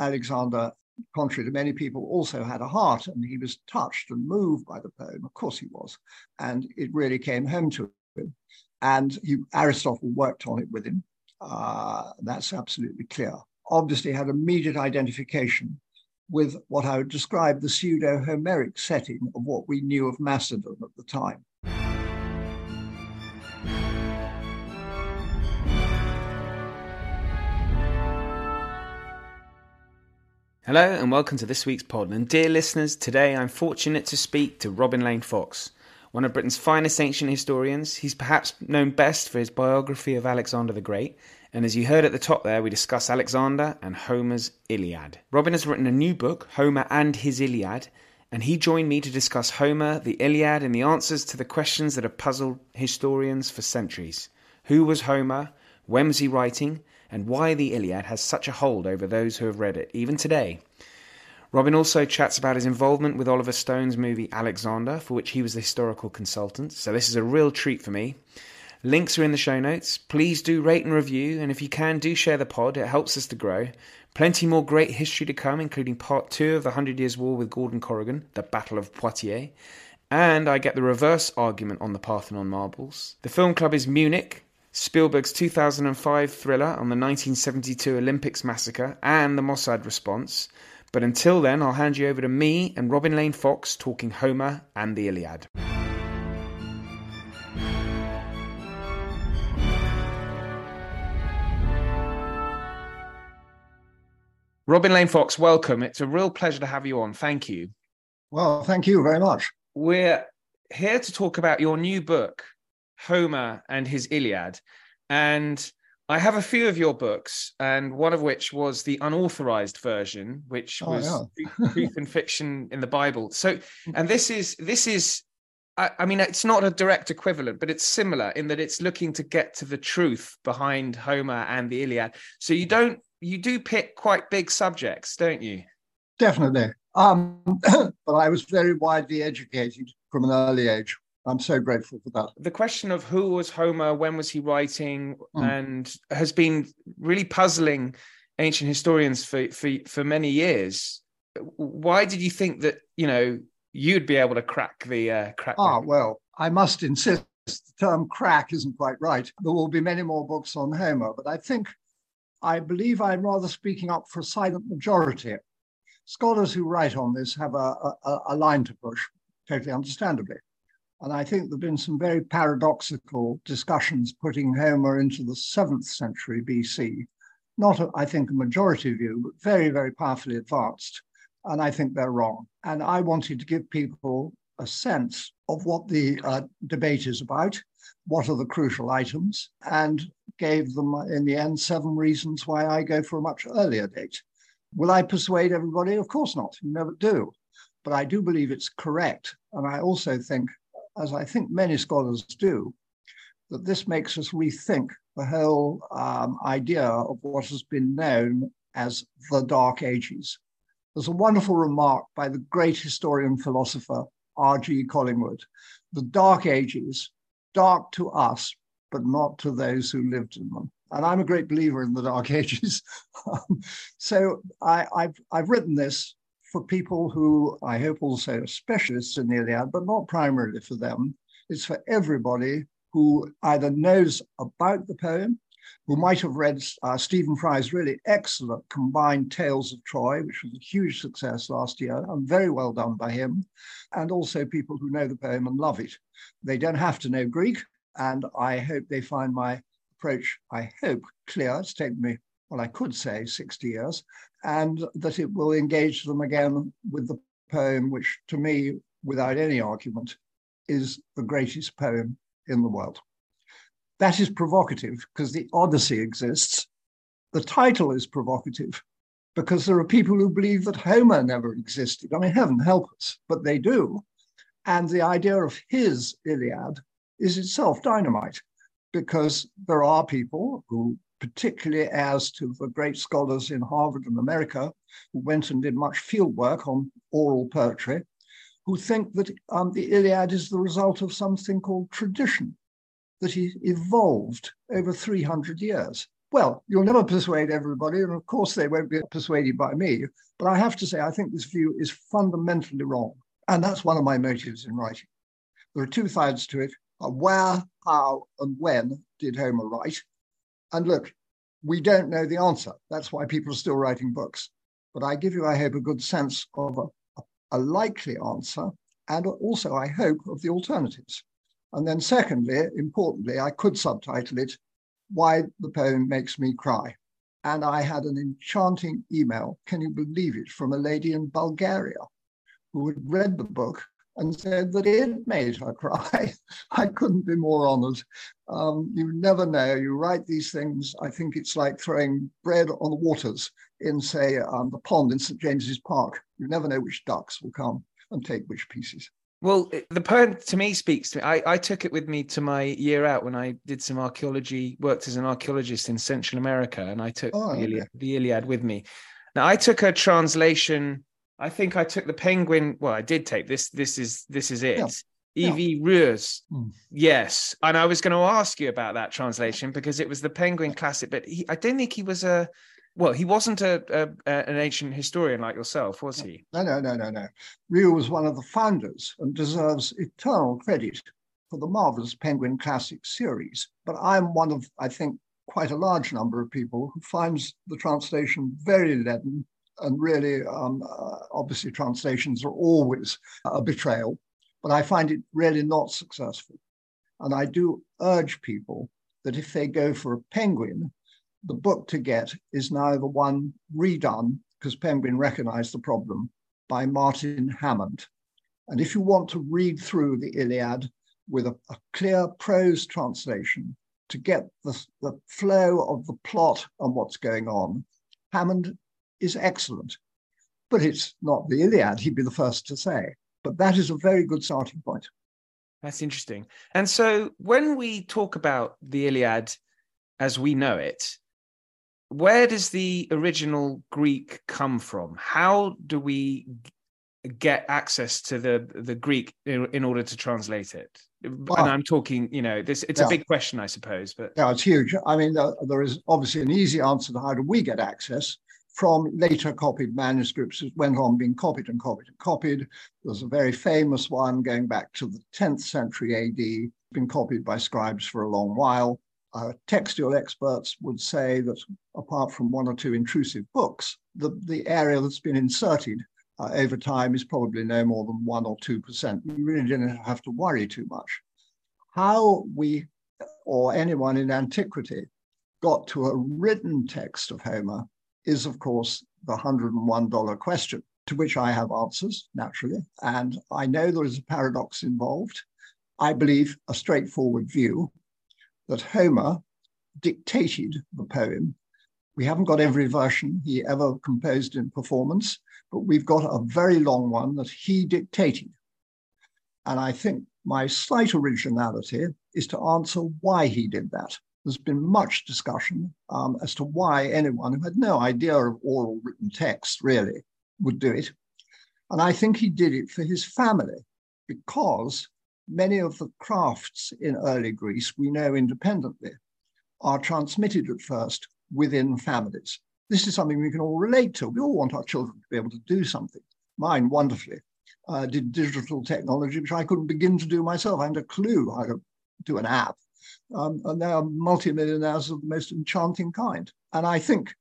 Alexander, contrary to many people, also had a heart and he was touched and moved by the poem. Of course he was. And it really came home to him. And he, Aristotle worked on it with him. Uh, that's absolutely clear. Obviously, had immediate identification with what I would describe the pseudo Homeric setting of what we knew of Macedon at the time. Hello and welcome to this week's pod. And dear listeners, today I'm fortunate to speak to Robin Lane Fox, one of Britain's finest ancient historians. He's perhaps known best for his biography of Alexander the Great. And as you heard at the top there, we discuss Alexander and Homer's Iliad. Robin has written a new book, Homer and his Iliad, and he joined me to discuss Homer, the Iliad, and the answers to the questions that have puzzled historians for centuries. Who was Homer? When was he writing? And why the Iliad has such a hold over those who have read it, even today. Robin also chats about his involvement with Oliver Stone's movie Alexander, for which he was the historical consultant, so this is a real treat for me. Links are in the show notes. Please do rate and review, and if you can, do share the pod. It helps us to grow. Plenty more great history to come, including part two of the Hundred Years' War with Gordon Corrigan, the Battle of Poitiers. And I get the reverse argument on the Parthenon marbles. The film club is Munich, Spielberg's 2005 thriller on the 1972 Olympics massacre and the Mossad response. But until then, I'll hand you over to me and Robin Lane Fox talking Homer and the Iliad. Robin Lane Fox, welcome. It's a real pleasure to have you on. Thank you. Well, thank you very much. We're here to talk about your new book, Homer and his Iliad. And I have a few of your books, and one of which was the unauthorized version, which oh, was yeah. truth and fiction in the Bible. So, and this is this is, I, I, mean, it's not a direct equivalent, but it's similar in that it's looking to get to the truth behind Homer and the Iliad. So you don't you do pick quite big subjects, don't you? Definitely. Um, but I was very widely educated from an early age. I'm so grateful for that. The question of who was Homer, when was he writing, mm. and has been really puzzling ancient historians for, for for many years. Why did you think that you know you'd be able to crack the uh, crack? Ah, well, I must insist the term crack isn't quite right. There will be many more books on Homer, but I think I believe I'm rather speaking up for a silent majority. Scholars who write on this have a, a, a line to push, totally understandably. And I think there have been some very paradoxical discussions putting Homer into the seventh century BC. Not, a, I think, a majority view, but very, very powerfully advanced. And I think they're wrong. And I wanted to give people a sense of what the uh, debate is about, what are the crucial items, and gave them, in the end, seven reasons why I go for a much earlier date. Will I persuade everybody? Of course not. You never do. But I do believe it's correct. And I also think as I think many scholars do, that this makes us rethink the whole um, idea of what has been known as the Dark Ages. There's a wonderful remark by the great historian philosopher R.G. Collingwood. The Dark Ages, dark to us, but not to those who lived in them. And I'm a great believer in the Dark Ages. so I, have I've written this for people who I hope also specialists in the Iliad, but not primarily for them. It's for everybody who either knows about the poem, who might have read uh, Stephen Fry's really excellent combined Tales of Troy, which was a huge success last year and very well done by him, and also people who know the poem and love it. They don't have to know Greek, and I hope they find my approach, I hope, clear. It's taken me well, I could say 60 years, and that it will engage them again with the poem, which to me, without any argument, is the greatest poem in the world. That is provocative because the Odyssey exists. The title is provocative because there are people who believe that Homer never existed. I mean, heaven help us, but they do. And the idea of his Iliad is itself dynamite because there are people who particularly as to the great scholars in Harvard and America who went and did much field work on oral poetry, who think that um, the Iliad is the result of something called tradition, that it evolved over 300 years. Well, you'll never persuade everybody, and of course they won't be persuaded by me. But I have to say, I think this view is fundamentally wrong. And that's one of my motives in writing. There are two sides to it. Where, how, and when did Homer write? And look, we don't know the answer. That's why people are still writing books. But I give you, I hope, a good sense of a, a likely answer and also, I hope, of the alternatives. And then, secondly, importantly, I could subtitle it Why the Poem Makes Me Cry. And I had an enchanting email, can you believe it, from a lady in Bulgaria who had read the book and said that it made her cry. I couldn't be more honored. Um, you never know. You write these things. I think it's like throwing bread on the waters in, say, um, the pond in St. James's Park. You never know which ducks will come and take which pieces. Well, the poem to me speaks to me. I, I took it with me to my year out when I did some archaeology, worked as an archaeologist in Central America, and I took oh, the, Iliad, the Iliad with me. Now, I took a translation I think I took the Penguin. Well, I did take this. This is this is it. Yeah. E.V. yeah. Rieu's. Mm. Yes. And I was going to ask you about that translation because it was the Penguin Classic, but he, I don't think he was a, well, he wasn't a, a, a, an ancient historian like yourself, was he? No, no, no, no, no. Rieu was one of the founders and deserves eternal credit for the marvelous Penguin Classic series. But I'm one of, I think, quite a large number of people who finds the translation very leaden and really, um, uh, obviously, translations are always a betrayal, but I find it really not successful. And I do urge people that if they go for a penguin, the book to get is now the one redone, because Penguin recognized the problem, by Martin Hammond. And if you want to read through the Iliad with a, a clear prose translation to get the, the flow of the plot and what's going on, Hammond is excellent. But it's not the Iliad, he'd be the first to say. But that is a very good starting point. That's interesting. And so when we talk about the Iliad as we know it, where does the original Greek come from? How do we get access to the the Greek in, in order to translate it? Well, and I'm talking, you know, this it's yeah. a big question, I suppose. But yeah, it's huge. I mean, uh, there is obviously an easy answer to how do we get access from later copied manuscripts. It went on being copied and copied and copied. There's a very famous one going back to the 10th century AD, been copied by scribes for a long while. Uh, textual experts would say that apart from one or two intrusive books, the, the area that's been inserted uh, over time is probably no more than one or 2%. You really didn't have to worry too much. How we, or anyone in antiquity, got to a written text of Homer is, of course, the $101 question, to which I have answers, naturally. And I know there is a paradox involved. I believe a straightforward view that Homer dictated the poem. We haven't got every version he ever composed in performance, but we've got a very long one that he dictated. And I think my slight originality is to answer why he did that there's been much discussion um, as to why anyone who had no idea of oral written text really would do it. And I think he did it for his family because many of the crafts in early Greece we know independently are transmitted at first within families. This is something we can all relate to. We all want our children to be able to do something. Mine wonderfully uh, did digital technology, which I couldn't begin to do myself. I had a clue how to do an app um, and they are multimillionaires of the most enchanting kind. And I think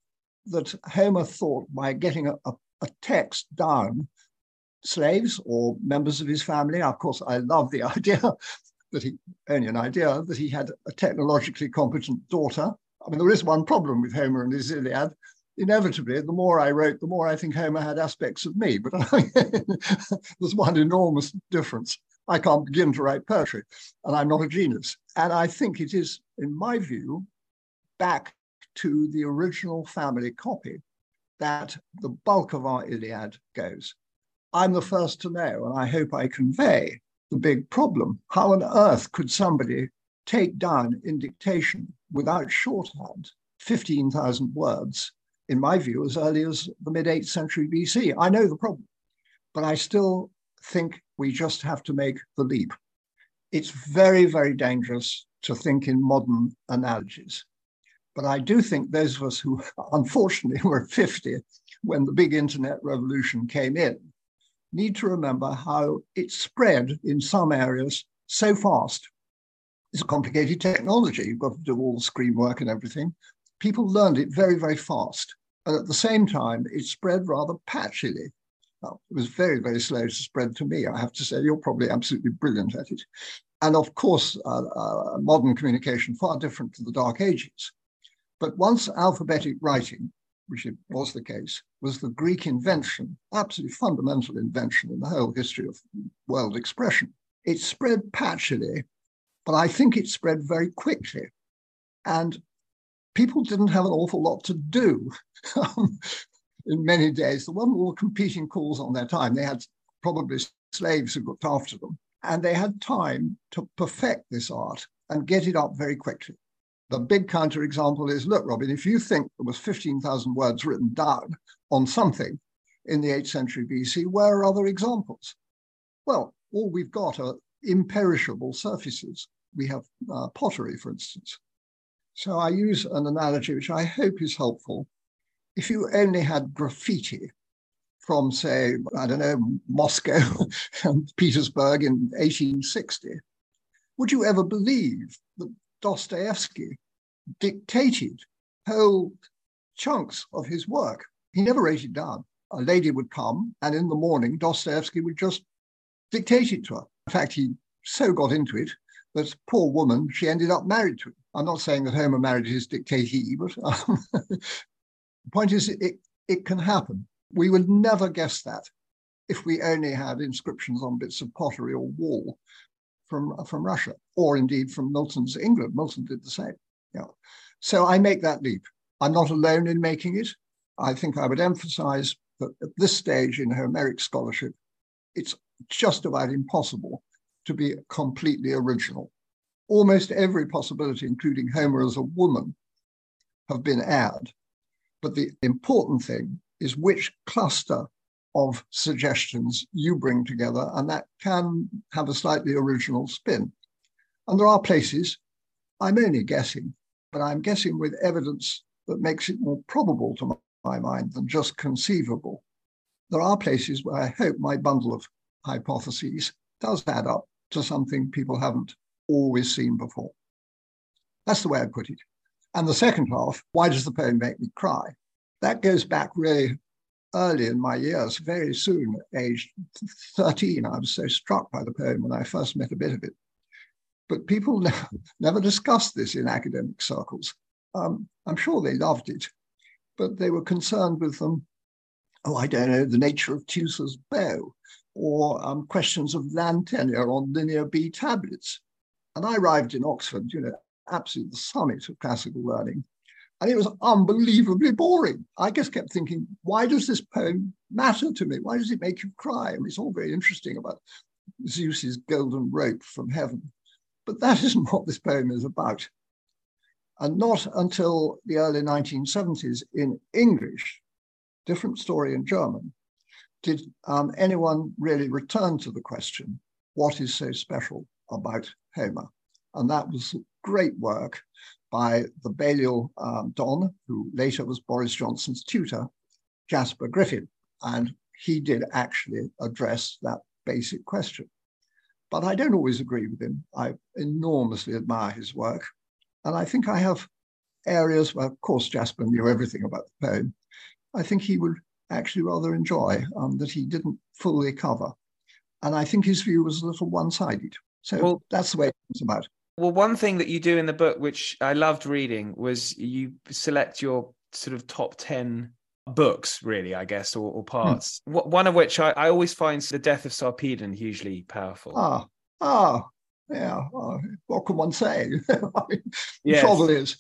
that Homer thought by getting a, a, a text down, slaves or members of his family, of course, I love the idea that he, only an idea, that he had a technologically competent daughter. I mean, there is one problem with Homer and his Iliad. Inevitably, the more I wrote, the more I think Homer had aspects of me, but there's one enormous difference. I can't begin to write poetry, and I'm not a genius. And I think it is, in my view, back to the original family copy that the bulk of our Iliad goes. I'm the first to know, and I hope I convey the big problem. How on earth could somebody take down in dictation without shorthand 15,000 words, in my view, as early as the mid 8th century BC? I know the problem, but I still think we just have to make the leap. It's very, very dangerous to think in modern analogies. But I do think those of us who unfortunately were 50 when the big internet revolution came in need to remember how it spread in some areas so fast. It's a complicated technology. You've got to do all the screen work and everything. People learned it very, very fast. And at the same time, it spread rather patchily. Well, it was very, very slow to spread to me. I have to say, you're probably absolutely brilliant at it. And of course, uh, uh, modern communication, far different to the Dark Ages. But once alphabetic writing, which it was the case, was the Greek invention, absolutely fundamental invention in the whole history of world expression. It spread patchily, but I think it spread very quickly. And people didn't have an awful lot to do in many days. There weren't all competing calls on their time. They had probably slaves who looked after them. And they had time to perfect this art and get it up very quickly. The big counterexample is look, Robin, if you think there was 15,000 words written down on something in the 8th century BC, where are other examples? Well, all we've got are imperishable surfaces. We have uh, pottery, for instance. So I use an analogy which I hope is helpful. If you only had graffiti from, say, I don't know, Moscow and Petersburg in 1860, would you ever believe that Dostoevsky dictated whole chunks of his work. He never wrote it down. A lady would come, and in the morning, Dostoevsky would just dictate it to her. In fact, he so got into it that poor woman, she ended up married to him. I'm not saying that Homer married his dictatee, but um, the point is, it, it can happen. We would never guess that if we only had inscriptions on bits of pottery or wall from, from Russia, or indeed from Milton's England. Milton did the same. Yeah. So I make that leap. I'm not alone in making it. I think I would emphasize that at this stage in Homeric scholarship, it's just about impossible to be completely original. Almost every possibility, including Homer as a woman, have been aired. But the important thing is which cluster of suggestions you bring together, and that can have a slightly original spin. And there are places, I'm only guessing, but I'm guessing with evidence that makes it more probable to my mind than just conceivable. There are places where I hope my bundle of hypotheses does add up to something people haven't always seen before. That's the way I put it. And the second half, why does the poem make me cry? That goes back really early in my years, very soon, aged 13, I was so struck by the poem when I first met a bit of it. But people never, never discussed this in academic circles. Um, I'm sure they loved it, but they were concerned with them. Oh, I don't know, the nature of Teucer's bow, or um, questions of land tenure on linear B tablets. And I arrived in Oxford, you know, absolutely the summit of classical learning. And it was unbelievably boring. I just kept thinking, why does this poem matter to me? Why does it make you cry? I mean, it's all very interesting about Zeus's golden rope from heaven. But that isn't what this poem is about. And not until the early 1970s in English, different story in German, did um, anyone really return to the question, what is so special about Homer? And that was great work by the Balliol um, Don, who later was Boris Johnson's tutor, Jasper Griffin. And he did actually address that basic question. But I don't always agree with him. I enormously admire his work. And I think I have areas where, of course, Jasper knew everything about the poem. I think he would actually rather enjoy um, that he didn't fully cover. And I think his view was a little one sided. So well, that's the way it's about. Well, one thing that you do in the book, which I loved reading, was you select your sort of top 10 books, really, I guess, or, or hmm. parts. Hmm. One of which I, I, always find the death of Sarpedon hugely powerful. Ah, ah, yeah. Oh, what can one say? I mean, yes. The trouble is,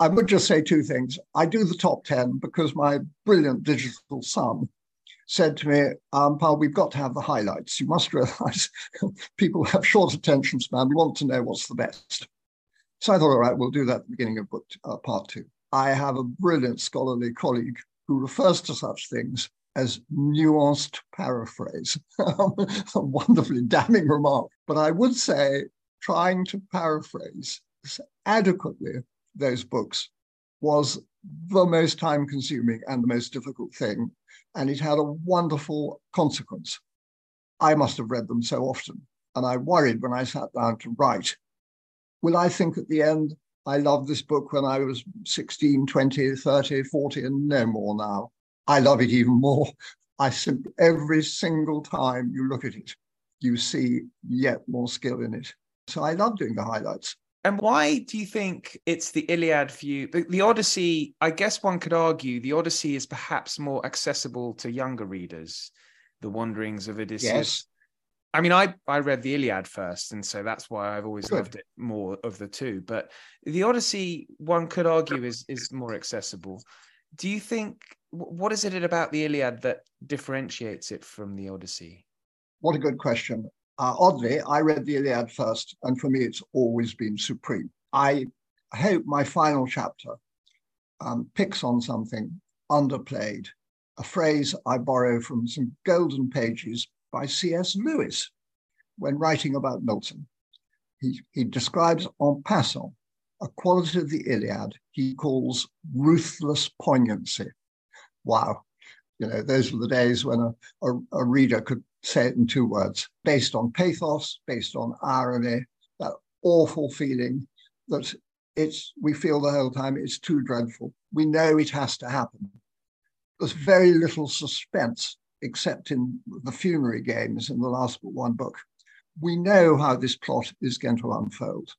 I would just say two things. I do the top 10 because my brilliant digital son said to me, um, Paul, we've got to have the highlights. You must realize people have short attention span. We want to know what's the best. So I thought, all right, we'll do that at the beginning of book uh, part two. I have a brilliant scholarly colleague who refers to such things as nuanced paraphrase. a wonderfully damning remark. But I would say trying to paraphrase adequately those books was the most time consuming and the most difficult thing. And it had a wonderful consequence. I must have read them so often. And I worried when I sat down to write, will I think at the end, I loved this book when I was 16, 20, 30, 40, and no more now. I love it even more. I simply, every single time you look at it, you see yet more skill in it. So I love doing the highlights. And why do you think it's the Iliad for you? The, the, Odyssey, I guess one could argue the Odyssey is perhaps more accessible to younger readers, the wanderings of Odysseus. Yes. I mean, I, I read the Iliad first, and so that's why I've always Good. loved it more of the two. But the Odyssey, one could argue, is is more accessible. Do you think what is it about the Iliad that differentiates it from the Odyssey? What a good question. Uh, oddly, I read the Iliad first, and for me, it's always been supreme. I hope my final chapter um, picks on something underplayed, a phrase I borrow from some golden pages by C.S. Lewis when writing about Milton. He, he describes en passant a quality of the Iliad he calls ruthless poignancy. Wow. You know, those were the days when a, a, a reader could say it in two words, based on pathos, based on irony, that awful feeling that it's we feel the whole time it's too dreadful. We know it has to happen. There's very little suspense except in the funerary games in the last one book. We know how this plot is going to unfold,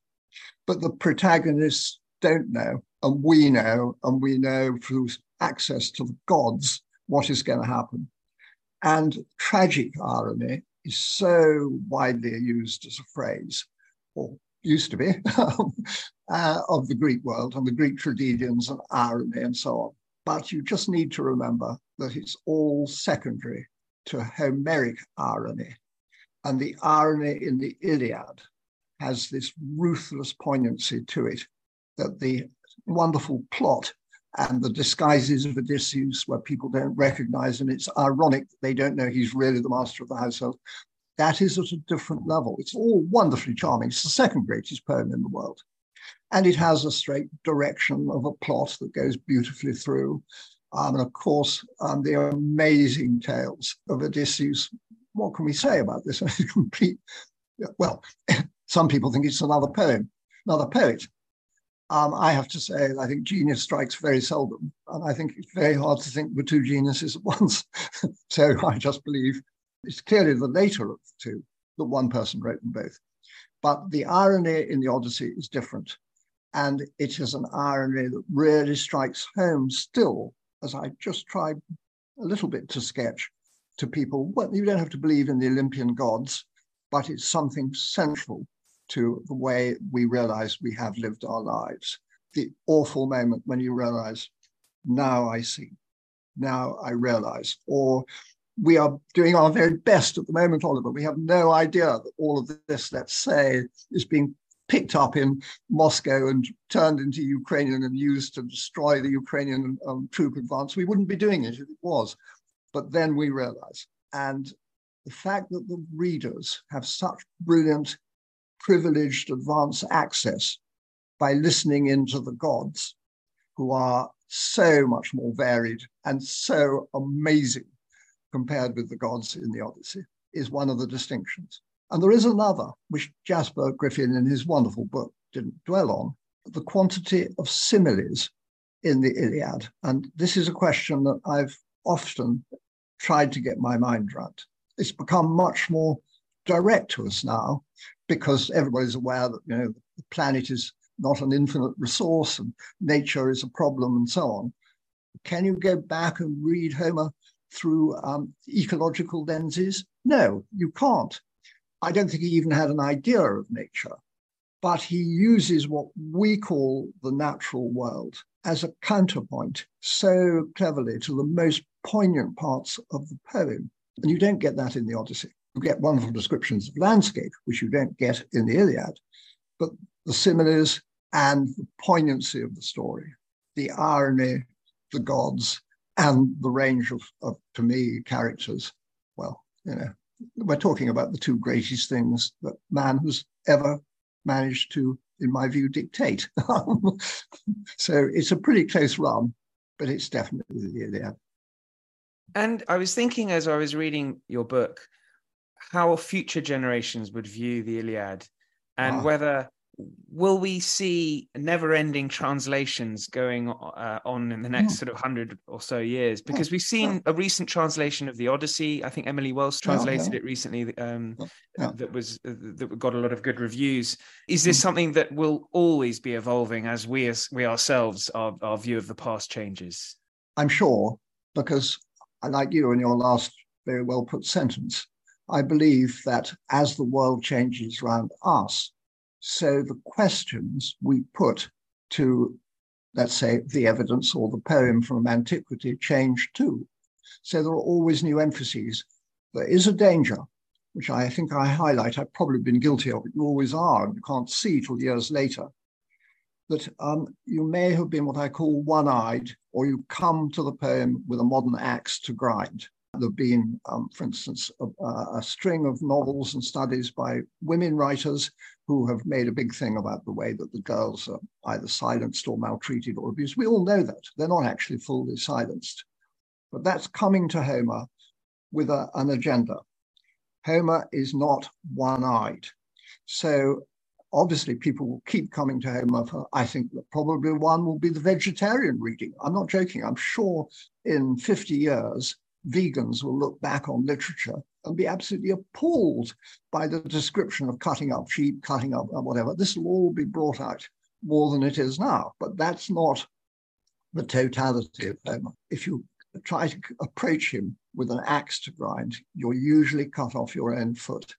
but the protagonists don't know, and we know, and we know through access to the gods what is going to happen. And tragic irony is so widely used as a phrase, or used to be, uh, of the Greek world and the Greek tragedians and irony and so on. But you just need to remember that it's all secondary to Homeric irony. And the irony in the Iliad has this ruthless poignancy to it that the wonderful plot and the disguises of Odysseus, where people don't recognize, and it's ironic that they don't know he's really the master of the household. That is at a different level. It's all wonderfully charming. It's the second greatest poem in the world. And it has a straight direction of a plot that goes beautifully through. Um, and of course, um, the amazing tales of Odysseus. What can we say about this? complete, well, some people think it's another poem, another poet. Um, I have to say, I think genius strikes very seldom. And I think it's very hard to think the two geniuses at once. so I just believe it's clearly the later of the two that one person wrote them both. But the irony in the Odyssey is different. And it is an irony that really strikes home still, as I just tried a little bit to sketch to people. Well, you don't have to believe in the Olympian gods, but it's something central to the way we realize we have lived our lives. The awful moment when you realize, now I see, now I realize, or we are doing our very best at the moment, Oliver. We have no idea that all of this, let's say, is being picked up in Moscow and turned into Ukrainian and used to destroy the Ukrainian um, troop advance. We wouldn't be doing it if it was. But then we realize. And the fact that the readers have such brilliant privileged advance access by listening into the gods who are so much more varied and so amazing compared with the gods in the Odyssey is one of the distinctions. And there is another, which Jasper Griffin in his wonderful book didn't dwell on, the quantity of similes in the Iliad. And this is a question that I've often tried to get my mind around. It's become much more direct to us now because everybody's aware that you know the planet is not an infinite resource and nature is a problem and so on. Can you go back and read Homer through um, ecological lenses? No, you can't. I don't think he even had an idea of nature, but he uses what we call the natural world as a counterpoint so cleverly to the most poignant parts of the poem. And you don't get that in the Odyssey. You get wonderful descriptions of landscape, which you don't get in the Iliad, but the similes and the poignancy of the story, the irony, the gods, and the range of, of to me, characters. Well, you know, we're talking about the two greatest things that man has ever managed to in my view, dictate. so it's a pretty close run, but it's definitely the Iliad. And I was thinking as I was reading your book, how future generations would view the Iliad and ah. whether will we see never-ending translations going uh, on in the next mm. sort of hundred or so years? Because we've seen a recent translation of the Odyssey. I think Emily Wilson translated yeah. it recently. Um, yeah. That was uh, that got a lot of good reviews. Is this mm. something that will always be evolving as we as we ourselves our, our view of the past changes? I'm sure, because like you in your last very well put sentence, I believe that as the world changes around us, so the questions we put to, let's say, the evidence or the poem from antiquity change too. So there are always new emphases. There is a danger, which I think I highlight. I've probably been guilty of it. You always are, and you can't see till years later. That um, you may have been what I call one eyed, or you come to the poem with a modern axe to grind. There have been, um, for instance, a, a, string of novels and studies by women writers who have made a big thing about the way that the girls are either silenced or maltreated or abused. We all know that. They're not actually fully silenced. But that's coming to Homer with a, an agenda. Homer is not one eyed. So obviously, people will keep coming to Homer for, I think that probably one will be the vegetarian reading. I'm not joking. I'm sure in 50 years, vegans will look back on literature and be absolutely appalled by the description of cutting up sheep, cutting up uh, whatever. This will all be brought out more than it is now, but that's not the totality of Homer. If you try to approach him with an axe to grind, you'll usually cut off your own foot.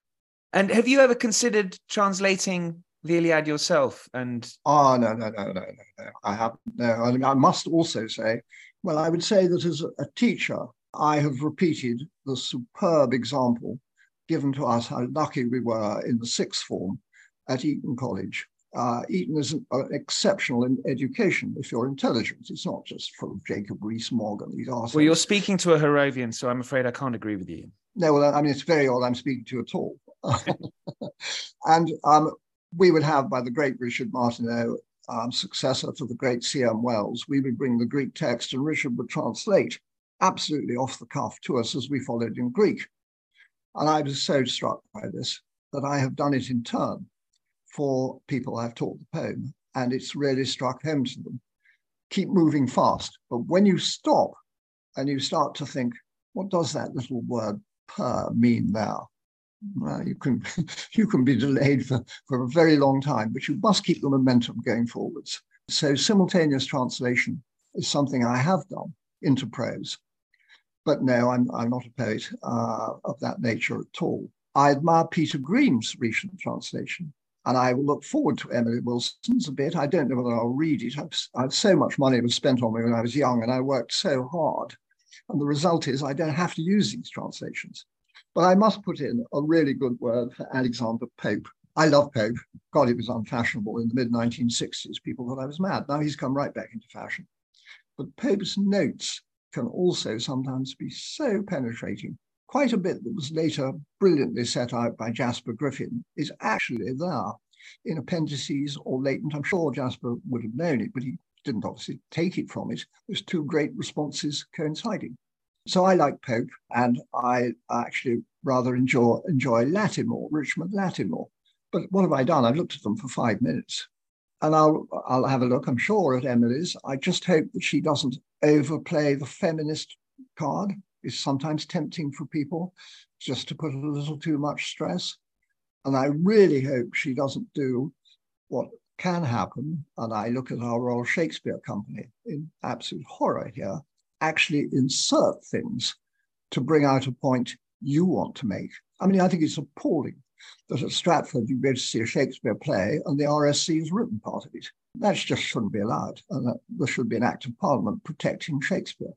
And have you ever considered translating the Iliad yourself? And oh no, no, no, no, no, no. I haven't. No, I, mean, I must also say, well, I would say that as a teacher, I have repeated the superb example given to us how lucky we were in the sixth form at Eton College. Uh, Eton is an, uh, exceptional in education if you're intelligent. It's not just full of Jacob Rees-Mogg and these. Well, you're speaking to a Harrovian, so I'm afraid I can't agree with you. No, well, I mean, it's very odd I'm speaking to at all. and um, we would have, by the great Richard Martineau, um, successor to the great C.M. Wells, we would bring the Greek text and Richard would translate absolutely off the cuff to us as we followed in Greek. And I was so struck by this that I have done it in turn for people I've taught the poem, and it's really struck home to them. Keep moving fast, but when you stop and you start to think, what does that little word per mean now? Well, you can you can be delayed for, for a very long time, but you must keep the momentum going forwards. So simultaneous translation is something I have done into prose. But no, I'm, I'm not a poet uh, of that nature at all. I admire Peter Green's recent translation, and I will look forward to Emily Wilson's a bit. I don't know whether I'll read it. I've, I've so much money was spent on me when I was young, and I worked so hard. And the result is I don't have to use these translations. But I must put in a really good word for Alexander Pope. I love Pope. God, it was unfashionable in the mid 1960s. People thought I was mad. Now he's come right back into fashion. But Pope's notes can also sometimes be so penetrating. Quite a bit that was later brilliantly set out by Jasper Griffin is actually there in appendices or latent. I'm sure Jasper would have known it, but he didn't obviously take it from it. There's two great responses coinciding. So I like Pope, and I actually rather enjoy enjoy Lattimore, Richmond Lattimore. But what have I done? I've looked at them for five minutes and I'll I'll have a look. I'm sure at Emily's. I just hope that she doesn't overplay the feminist card. It's sometimes tempting for people just to put a little too much stress, and I really hope she doesn't do what can happen. And I look at our Royal Shakespeare Company in absolute horror here. Actually, insert things to bring out a point you want to make. I mean, I think it's appalling that at Stratford you go to see a Shakespeare play and the RSC has written part of it. That just shouldn't be allowed. And that there should be an act of parliament protecting Shakespeare.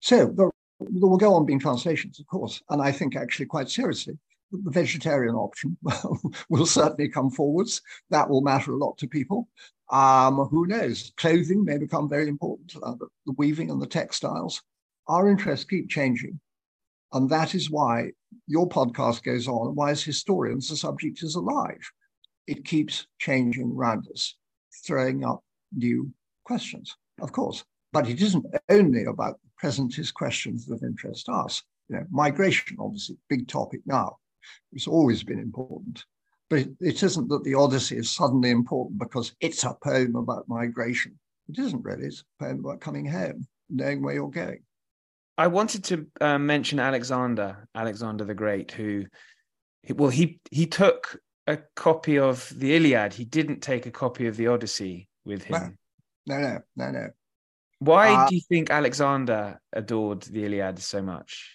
So there, there will go on being translations, of course. And I think actually quite seriously, the vegetarian option will certainly come forwards. That will matter a lot to people. Um, who knows? Clothing may become very important. Uh, the, the weaving and the textiles. Our interests keep changing. And that is why your podcast goes on. Why, as historians, the subject is alive. it keeps changing around us, throwing up new questions, of course. But it isn't only about the presentist questions that interest us. You know, migration, obviously, big topic now. It's always been important. But it, it isn't that the Odyssey is suddenly important because it's a poem about migration. It isn't really. It's a poem about coming home, knowing where you're going. I wanted to uh, mention Alexander, Alexander the Great, who, well, he he took a copy of the Iliad. He didn't take a copy of the Odyssey with him. No, no, no, no. Why uh, do you think Alexander adored the Iliad so much?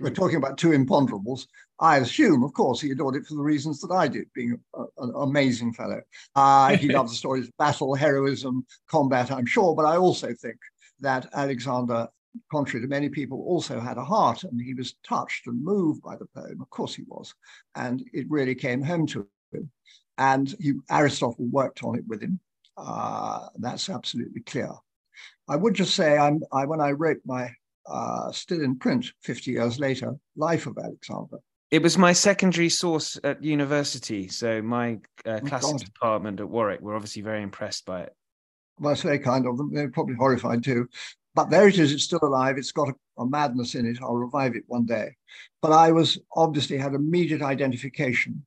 We're talking about two imponderables. I assume, of course, he adored it for the reasons that I did, being a, an amazing fellow. Uh, he loves the stories of battle, heroism, combat, I'm sure, but I also think that Alexander contrary to many people, also had a heart and he was touched and moved by the poem. Of course, he was. And it really came home to him. And he, Aristotle worked on it with him. Uh, that's absolutely clear. I would just say, I'm, I, when I wrote my uh, still in print 50 years later, Life of Alexander. It was my secondary source at university. So my uh, oh, classics department at Warwick were obviously very impressed by it. Well, that's very kind of them. They're probably horrified too. But there it is, it's still alive. It's got a, a, madness in it. I'll revive it one day. But I was obviously had immediate identification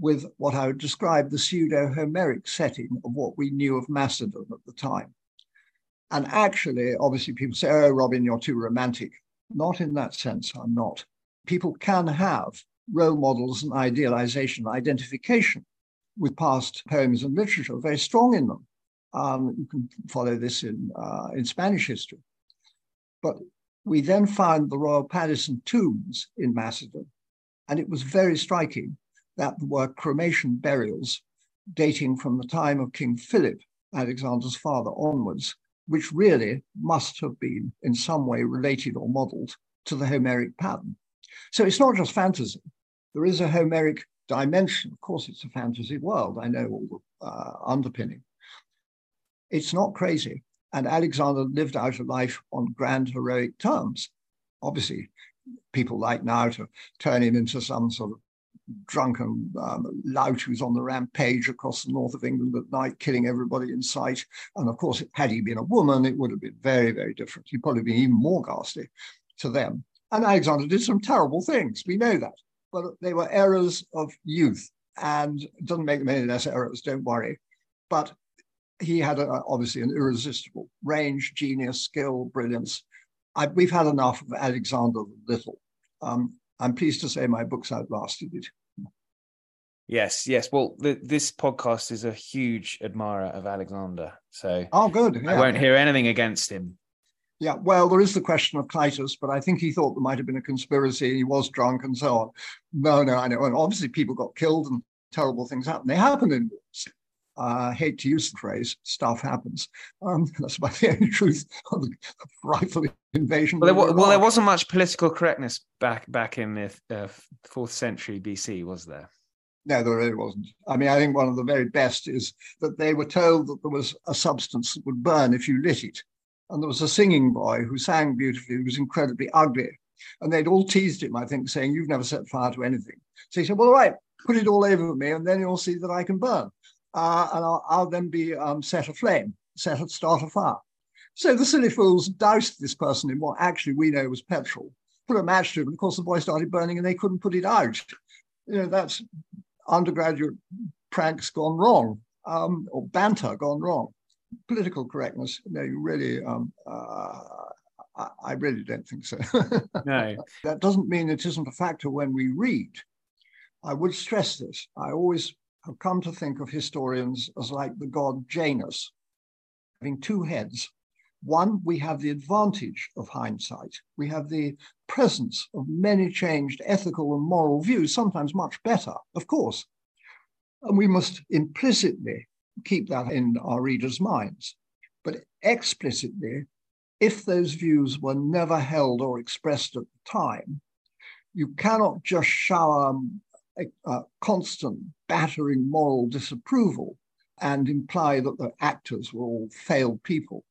with what I would describe the pseudo Homeric setting of what we knew of Macedon at the time. And actually, obviously, people say, oh, Robin, you're too romantic. Not in that sense, I'm not. People can have role models and idealization, identification with past poems and literature very strong in them. Um, you can follow this in, uh, in Spanish history. But we then found the Royal Palace and tombs in Macedon, and it was very striking that there were cremation burials dating from the time of King Philip, Alexander's father, onwards, which really must have been in some way related or modeled to the Homeric pattern. So it's not just fantasy. There is a Homeric dimension. Of course, it's a fantasy world. I know all the uh, underpinning. It's not crazy. And Alexander lived out a life on grand heroic terms. Obviously, people like now to turn him into some sort of drunken um, lout who's on the rampage across the north of England at night, killing everybody in sight. And of course, had he been a woman, it would have been very, very different. He'd probably been even more ghastly to them. And Alexander did some terrible things. We know that. But they were errors of youth. And it doesn't make them any less errors, don't worry. But he had a, obviously an irresistible range, genius, skill, brilliance. I, we've had enough of Alexander the Little. Um, I'm pleased to say my books outlasted it. Yes, yes. Well, the, this podcast is a huge admirer of Alexander, so oh, good. Yeah. I won't hear anything against him. Yeah, well, there is the question of Clitus, but I think he thought there might have been a conspiracy. He was drunk and so on. No, no, I know. And obviously, people got killed and terrible things happened. They happen in wars. I hate to use the phrase, stuff happens. Um, that's about the only truth of the rifle invasion. Well, there, well, there wasn't much political correctness back back in the uh, fourth century BC, was there? No, there really wasn't. I mean, I think one of the very best is that they were told that there was a substance that would burn if you lit it. And there was a singing boy who sang beautifully, who was incredibly ugly. And they'd all teased him, I think, saying, You've never set fire to anything. So he said, Well, all right, put it all over me, and then you'll see that I can burn uh, and I'll, I'll, then be um, set aflame, set at start a fire. So the silly fools doused this person in what actually we know was petrol, put a match to it, and of course the boy started burning and they couldn't put it out. You know, that's undergraduate pranks gone wrong, um, or banter gone wrong. Political correctness, no, you really, um, uh, I, I really don't think so. no. That doesn't mean it isn't a factor when we read. I would stress this. I always have come to think of historians as like the god Janus, having two heads. One, we have the advantage of hindsight. We have the presence of many changed ethical and moral views, sometimes much better, of course. And we must implicitly keep that in our readers' minds. But explicitly, if those views were never held or expressed at the time, you cannot just shower a, constant battering moral disapproval and imply that the actors were all failed people.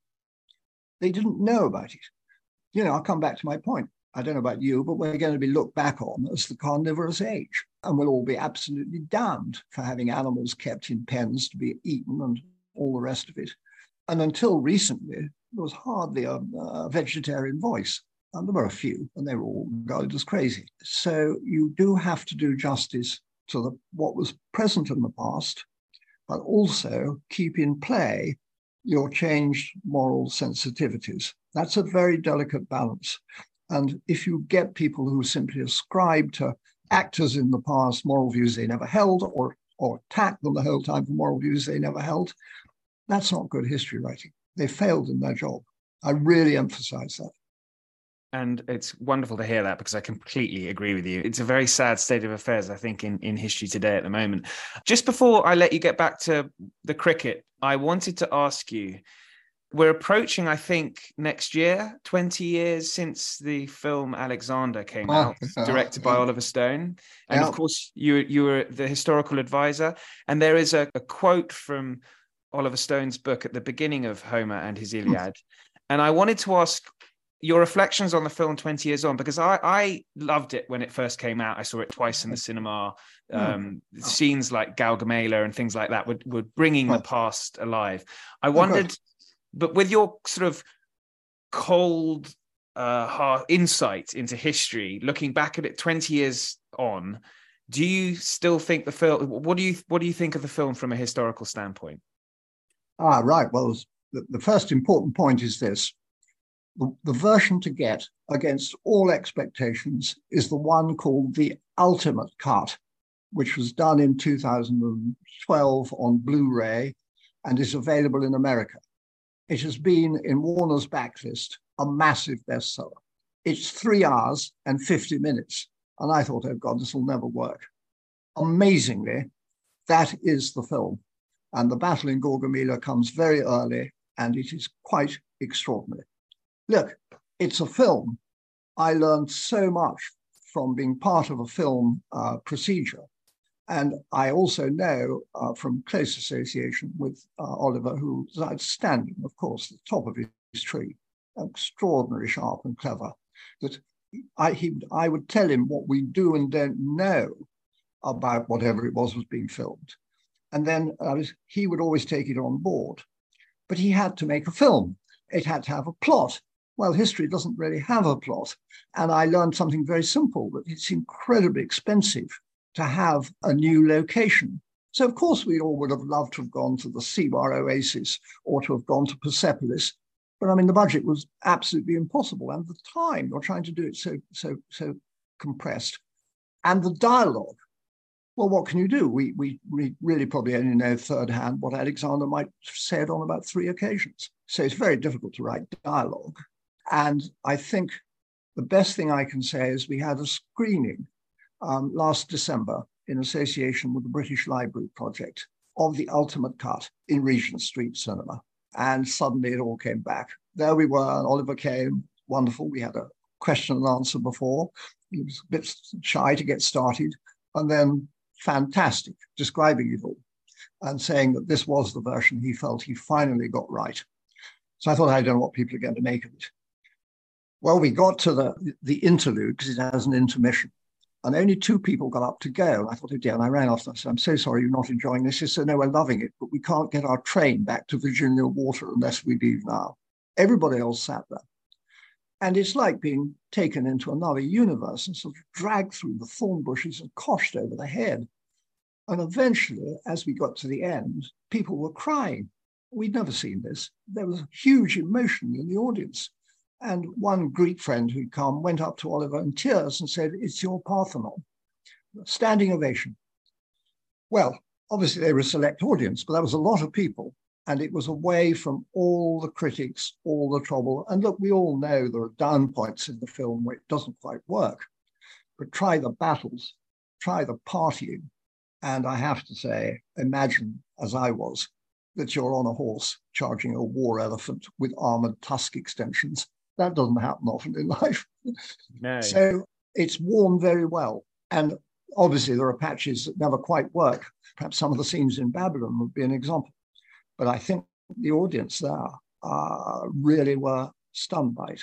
They didn't know about it. You know, I'll come back to my point. I don't know about you, but we're going to be looked back on as the carnivorous age. And we'll all be absolutely damned for having animals kept in pens to be eaten and all the rest of it. And until recently, there was hardly a, a vegetarian voice. And there were a few, and they were all regarded as crazy. So you do have to do justice to the, what was present in the past, but also keep in play your changed moral sensitivities. That's a very delicate balance. And if you get people who simply ascribe to actors in the past moral views they never held or, or attack them the whole time for moral views they never held, that's not good history writing. They failed in their job. I really emphasize that. And it's wonderful to hear that because I completely agree with you. It's a very sad state of affairs, I think, in, in history today at the moment. Just before I let you get back to the cricket, I wanted to ask you we're approaching, I think, next year, 20 years since the film Alexander came oh, out, directed by Oliver Stone. And yeah. of course, you, you were the historical advisor. And there is a, a, quote from Oliver Stone's book at the beginning of Homer and his. Iliad. and I wanted to ask your reflections on the film 20 years on because I, I loved it when it first came out i saw it twice in the cinema hmm. um, scenes like Gaugamela and things like that were, were bringing the past alive i wondered but with your sort of cold uh, hard insight into history, looking back at it 20 years on, do you still think the film? What do you what do you think of the film from a historical standpoint? Ah, right. Well, the, the first important point is this: the, the version to get against all expectations is the one called the Ultimate Cut, which was done in 2012 on Blu-ray and is available in America. It has been in Warner's backlist a massive bestseller. It's three hours and 50 minutes. And I thought, oh God, this will never work. Amazingly, that is the film. And the battle in Gaugamela comes very early and it is quite extraordinary. Look, it's a film. I learned so much from being part of a film uh, procedure and I also know uh, from close association with uh, Oliver, who's outstanding, of course, at the top of his tree, extraordinarily sharp and clever, that I, he, I would tell him what we do and don't know about whatever it was was being filmed. And then uh, he would always take it on board. But he had to make a film. It had to have a plot. Well, history doesn't really have a plot. And I learned something very simple that it's incredibly expensive to have a new location. So, of course, we all would have loved to have gone to the Siwa Oasis or to have gone to Persepolis. But I mean, the budget was absolutely impossible. And the time, you're trying to do it so, so, so compressed. And the dialogue. Well, what can you do? We, we, we really probably only know third hand what Alexander might have said on about three occasions. So it's very difficult to write dialogue. And I think the best thing I can say is we had a screening um, last December in association with the British Library Project of the ultimate cut in Regent Street Cinema. And suddenly it all came back. There we were, Oliver came, wonderful. We had a question and answer before. He was a bit shy to get started, and then fantastic, describing it all and saying that this was the version he felt he finally got right. So I thought, I don't know what people are going to make of it. Well, we got to the, the interlude because it has an intermission. And only two people got up to go. And I thought, oh dear. And I ran off and I said, I'm so sorry you're not enjoying this. He said, no, we're loving it, but we can't get our train back to Virginia Water unless we leave now. Everybody else sat there. And it's like being taken into another universe and sort of dragged through the thorn bushes and coshed over the head. And eventually, as we got to the end, people were crying. We'd never seen this. There was huge emotion in the audience. And one Greek friend who'd come went up to Oliver in tears and said, It's your Parthenon. Standing ovation. Well, obviously they were a select audience, but that was a lot of people. And it was away from all the critics, all the trouble. And look, we all know there are down points in the film where it doesn't quite work. But try the battles, try the partying. And I have to say, imagine, as I was, that you're on a horse charging a war elephant with armored tusk extensions that doesn't happen often in life. No. So it's worn very well. And obviously, there are patches that never quite work. Perhaps some of the scenes in Babylon would be an example. But I think the audience there uh, really were stunned by it.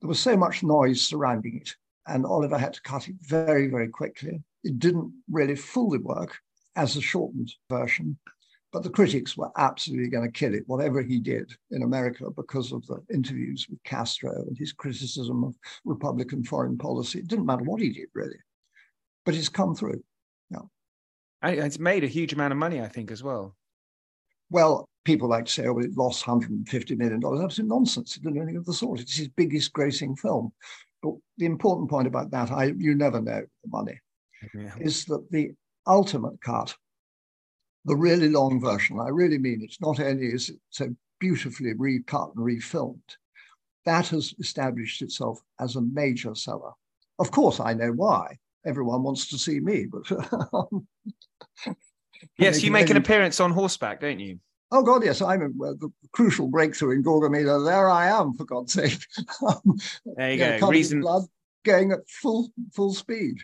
there was so much noise surrounding it, and Oliver had to cut it very, very quickly. It didn't really fully work as a shortened version, but the critics were absolutely going to kill it, whatever he did in America, because of the interviews with Castro and his criticism of Republican foreign policy. It didn't matter what he did, really. But it's come through. Yeah. It's made a huge amount of money, I think, as well. Well, people like to say, oh, it lost $150 million. Absolute nonsense. It didn't anything of the sort. It's his biggest grossing film. But the important point about that, I you never know the money, yeah. is that the ultimate cut the really long version, I really mean it's not only is it so beautifully recut and refilmed, that has established itself as a major seller. Of course, I know why. Everyone wants to see me, but um, yes, you make an appearance on horseback, don't you? Oh God, yes, I'm a, the crucial breakthrough in Gaugamela. There I am, for God's sake. there you go. Reason blood going at full full speed.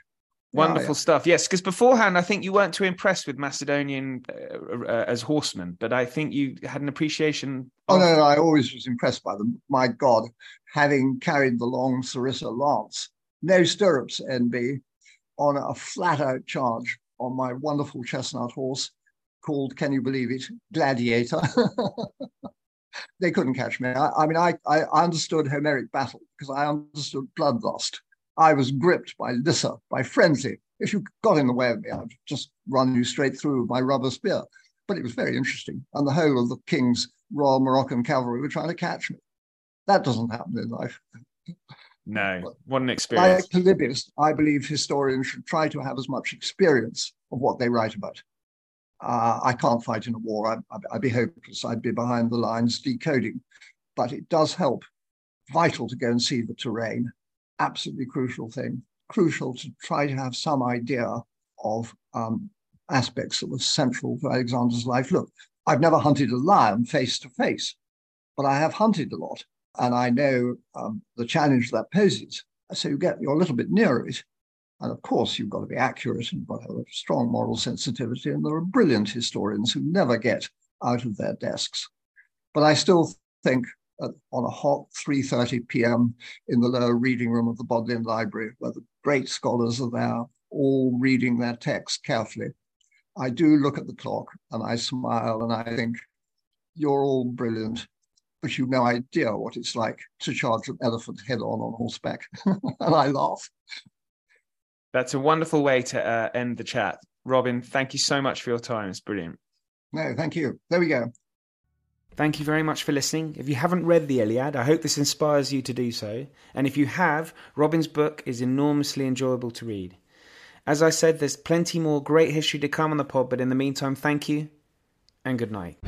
Wonderful yeah. stuff. Yes, because beforehand, I think you weren't too impressed with Macedonian uh, uh, as horsemen, but I think you had an appreciation. Oh no, no, I always was impressed by them. My God, having carried the long Sarissa lance, no stirrups, NB, on a flat out charge on my wonderful chestnut horse called, can you believe it, Gladiator. they couldn't catch me. I, I mean, I, I understood Homeric battle because I understood bloodlust. I was gripped by Lyssa, by frenzy. If you got in the way of me, I'd just run you straight through with my rubber spear. But it was very interesting. And the whole of the king's Royal Moroccan cavalry were trying to catch me. That doesn't happen in life. No, what an experience. Like Polybius, I believe historians should try to have as much experience of what they write about. Uh, I can't fight in a war. I, would be hopeless. I'd be behind the lines decoding. But it does help. Vital to go and see the terrain absolutely crucial thing, crucial to try to have some idea of um, aspects that were central to Alexander's life. Look, I've never hunted a lion face to face, but I have hunted a lot, and I know um, the challenge that poses. So you get you're a little bit nearer it, and of course you've got to be accurate and you've got to have a strong moral sensitivity. And there are brilliant historians who never get out of their desks. But I still think on a hot 3.30 p.m. in the lower reading room of the Bodleian Library, where the great scholars are there, all reading their texts carefully. I do look at the clock and I smile and I think, you're all brilliant, but you've no idea what it's like to charge an elephant head on on horseback. and I laugh. That's a wonderful way to uh, end the chat. Robin, thank you so much for your time. It's brilliant. No, thank you. There we go. Thank you very much for listening. If you haven't read the Iliad, I hope this inspires you to do so. And if you have, Robin's book is enormously enjoyable to read. As I said, there's plenty more great history to come on the pod, but in the meantime, thank you and good night.